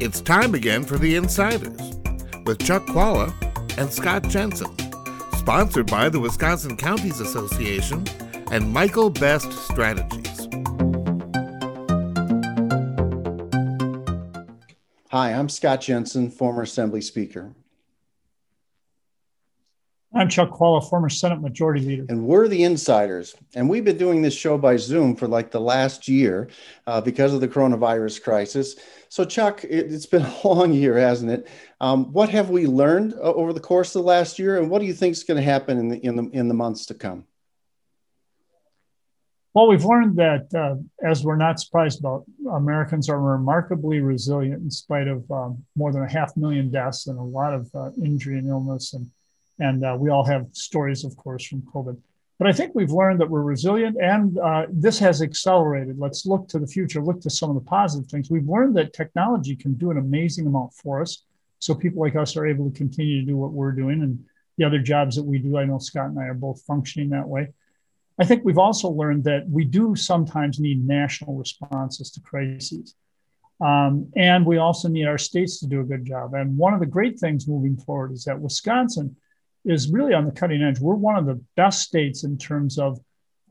It's time again for The Insiders with Chuck Chvala and Scott Jensen, sponsored by the Wisconsin Counties Association and Michael Best Strategies. Hi, I'm Scott Jensen, former Assembly Speaker. I'm Chuck Chvala, former Senate Majority Leader. And we're the insiders. And we've been doing this show by Zoom for like the last year uh, because of the coronavirus crisis. So, Chuck, it, has been a long year, hasn't it? Um, what have we learned uh, over the course of the last year? And what do you think is going to happen in the, in, the, in the months to come? Well, we've learned that, uh, as we're not surprised about, Americans are remarkably resilient in spite of um, more than a half million deaths and a lot of uh, injury and illness and and uh, we all have stories, of course, from COVID. But I think we've learned that we're resilient and uh, this has accelerated. Let's look to the future, look to some of the positive things. We've learned that technology can do an amazing amount for us. So people like us are able to continue to do what we're doing and the other jobs that we do. I know Scott and I are both functioning that way. I think we've also learned that we do sometimes need national responses to crises. Um, and we also need our states to do a good job. And one of the great things moving forward is that Wisconsin is really on the cutting edge. We're one of the best states in terms of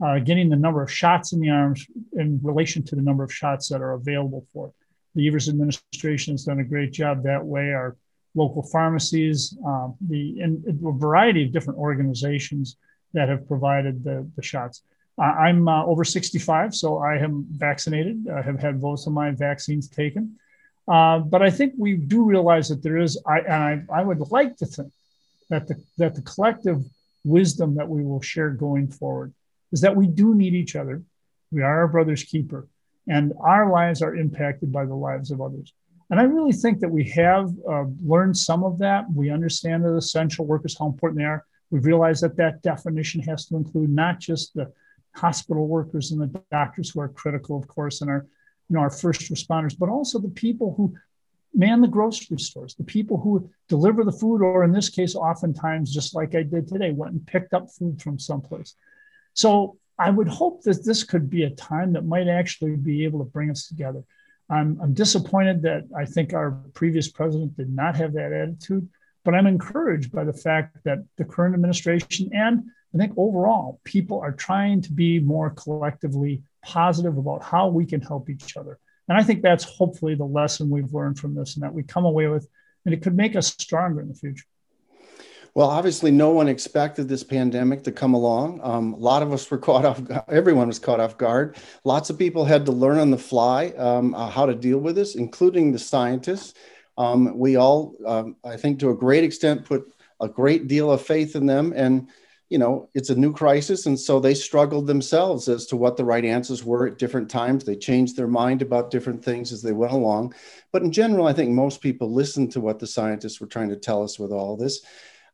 uh, getting the number of shots in the arms in relation to the number of shots that are available for it. The Evers administration has done a great job that way. Our local pharmacies, uh, the a variety of different organizations that have provided the, the shots. Uh, I'm uh, over 65, so I am vaccinated. I have had both of my vaccines taken. Uh, but I think we do realize that there is, I, I, I would like to think that the, that the collective wisdom that we will share going forward is that we do need each other. We are our brother's keeper, and our lives are impacted by the lives of others. And I really think that we have uh, learned some of that. We understand the essential workers, how important they are. We've realized that that definition has to include not just the hospital workers and the doctors who are critical, of course, and our, you know, our first responders, but also the people who man the grocery stores, the people who deliver the food, or in this case, oftentimes, just like I did today, went and picked up food from someplace. So I would hope that this could be a time that might actually be able to bring us together. I'm, I'm disappointed that I think our previous president did not have that attitude, but I'm encouraged by the fact that the current administration and I think overall people are trying to be more collectively positive about how we can help each other. And I think that's hopefully the lesson we've learned from this and that we come away with, and it could make us stronger in the future. Well, obviously, no one expected this pandemic to come along. Um, a lot of us were caught off. Everyone was caught off guard. Lots of people had to learn on the fly um, uh, how to deal with this, including the scientists. Um, we all, um, I think, to a great extent, put a great deal of faith in them, and you know, it's a new crisis. And so they struggled themselves as to what the right answers were at different times. They changed their mind about different things as they went along. But in general, I think most people listened to what the scientists were trying to tell us with all this.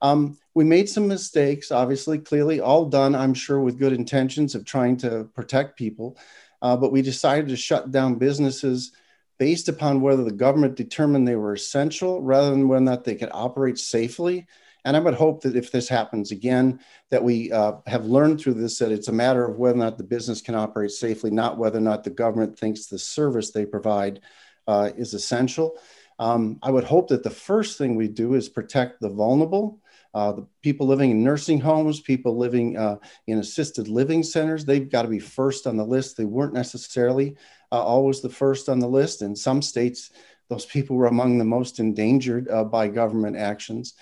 Um, we made some mistakes, obviously, clearly, all done, I'm sure, with good intentions of trying to protect people. Uh, but we decided to shut down businesses based upon whether the government determined they were essential rather than whether or not they could operate safely and I would hope that if this happens again, that we uh, have learned through this that it's a matter of whether or not the business can operate safely, not whether or not the government thinks the service they provide uh, is essential. Um, I would hope that the first thing we do is protect the vulnerable. Uh, the people living in nursing homes, people living uh, in assisted living centers, they've got to be first on the list. They weren't necessarily uh, always the first on the list. In some states, those people were among the most endangered uh, by government actions.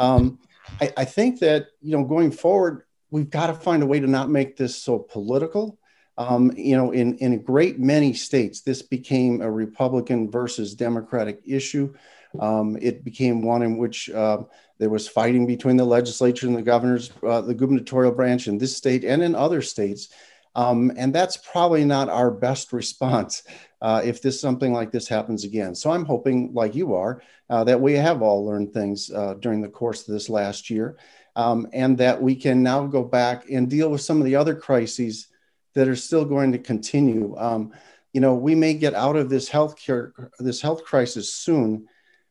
Um, I, I, think that you know going forward, we've got to find a way to not make this so political. Um, you know, in in a great many states, this became a Republican versus Democratic issue. Um, it became one in which uh, there was fighting between the legislature and the governors, uh, the gubernatorial branch in this state and in other states. Um, and that's probably not our best response uh, if this something like this happens again. So I'm hoping, like you are, uh, that we have all learned things uh, during the course of this last year, um, and that we can now go back and deal with some of the other crises that are still going to continue. Um, you know, we may get out of this healthcare this health crisis soon,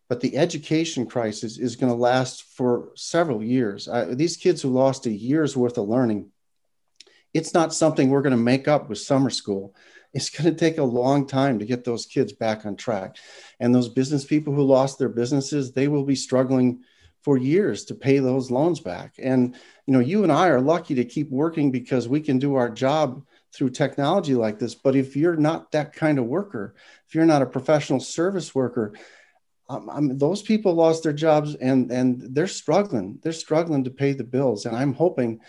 but the education crisis is going to last for several years. these kids who lost a year's worth of learning it's not something we're going to make up with summer school. It's going to take a long time to get those kids back on track. And those business people who lost their businesses, they will be struggling for years to pay those loans back. And you know, you and I are lucky to keep working because we can do our job through technology like this. But if you're not that kind of worker, if you're not a professional service worker, um, I mean, those people lost their jobs and and they're struggling. They're struggling to pay the bills. And I'm hoping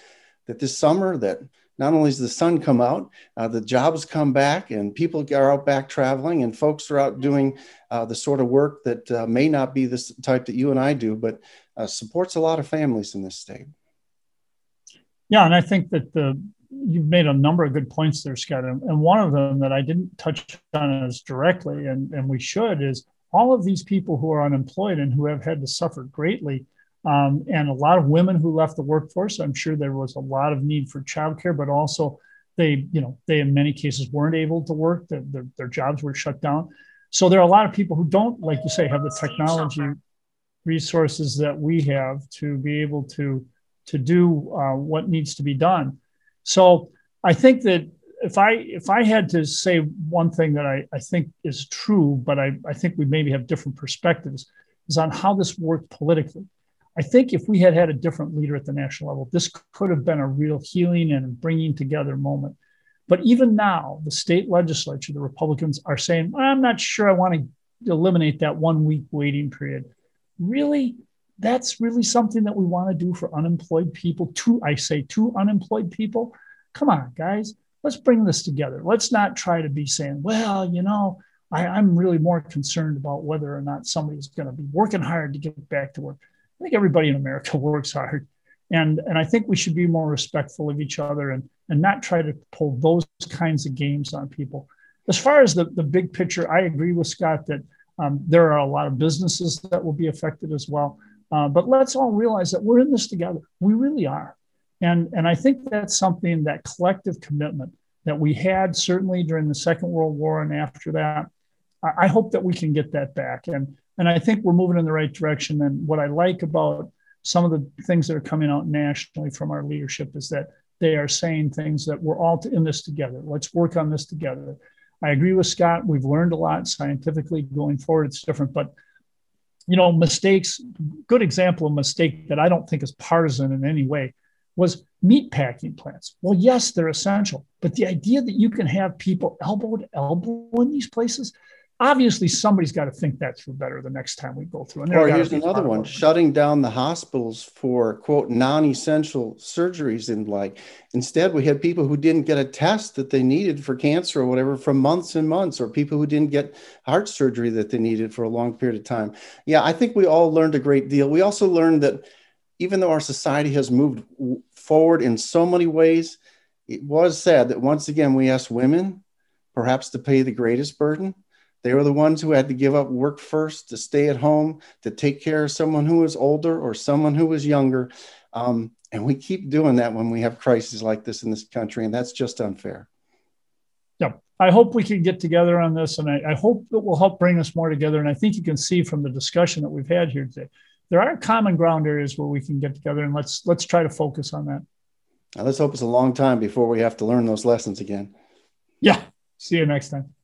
that this summer that not only does the sun come out, uh, the jobs come back, and people are out back traveling, and folks are out doing uh, the sort of work that uh, may not be the type that you and I do, but uh, supports a lot of families in this state. Yeah, and I think that the you've made a number of good points there, Scott. And, and one of them that I didn't touch on as directly, and, and we should, is all of these people who are unemployed and who have had to suffer greatly um, and a lot of women who left the workforce. I'm sure there was a lot of need for childcare, but also they, you know, they in many cases weren't able to work. Their, their, their jobs were shut down. So there are a lot of people who don't, like you say, have the technology resources that we have to be able to to do uh, what needs to be done. So I think that if I if I had to say one thing that I, I think is true, but I, I think we maybe have different perspectives, is on how this worked politically. I think if we had had a different leader at the national level, this could have been a real healing and bringing together moment. But even now, the state legislature, the Republicans are saying, I'm not sure I want to eliminate that one week waiting period. Really? That's really something that we want to do for unemployed people. Two, I say, two unemployed people. Come on, guys, let's bring this together. Let's not try to be saying, well, you know, I, I'm really more concerned about whether or not somebody's going to be working hard to get back to work. I think everybody in America works hard. And, and I think we should be more respectful of each other and, and not try to pull those kinds of games on people. As far as the, the big picture, I agree with Scott that um, there are a lot of businesses that will be affected as well. Uh, but let's all realize that we're in this together. We really are. And, and I think that's something that collective commitment that we had certainly during the Second World War and after that. I, I hope that we can get that back. And, and I think we're moving in the right direction. And what I like about some of the things that are coming out nationally from our leadership is that they are saying things that we're all in this together. Let's work on this together. I agree with Scott. We've learned a lot scientifically going forward. It's different, but you know, mistakes. Good example of mistake that I don't think is partisan in any way was meat packing plants. Well, yes, they're essential, but the idea that you can have people elbow to elbow in these places, obviously somebody's got to think that through better the next time we go through. And or here's another one: shutting down the hospitals for quote non-essential surgeries and like. Instead, we had people who didn't get a test that they needed for cancer or whatever for months and months, or people who didn't get heart surgery that they needed for a long period of time. Yeah, I think we all learned a great deal. We also learned that even though our society has moved forward in so many ways, it was sad that once again we asked women perhaps to pay the greatest burden they were the ones who had to give up work first to stay at home, to take care of someone who was older or someone who was younger. Um, and we keep doing that when we have crises like this in this country, and that's just unfair. Yeah, I hope we can get together on this, and I, I hope it will help bring us more together. And I think you can see from the discussion that we've had here today, there are common ground areas where we can get together, and let's let's try to focus on that. Now, let's hope it's a long time before we have to learn those lessons again. Yeah. See you next time.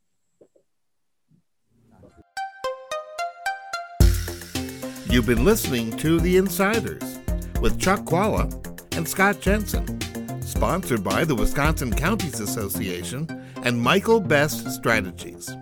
You've been listening to The Insiders with Chuck Chvala and Scott Jensen, sponsored by the Wisconsin Counties Association and Michael Best Strategies.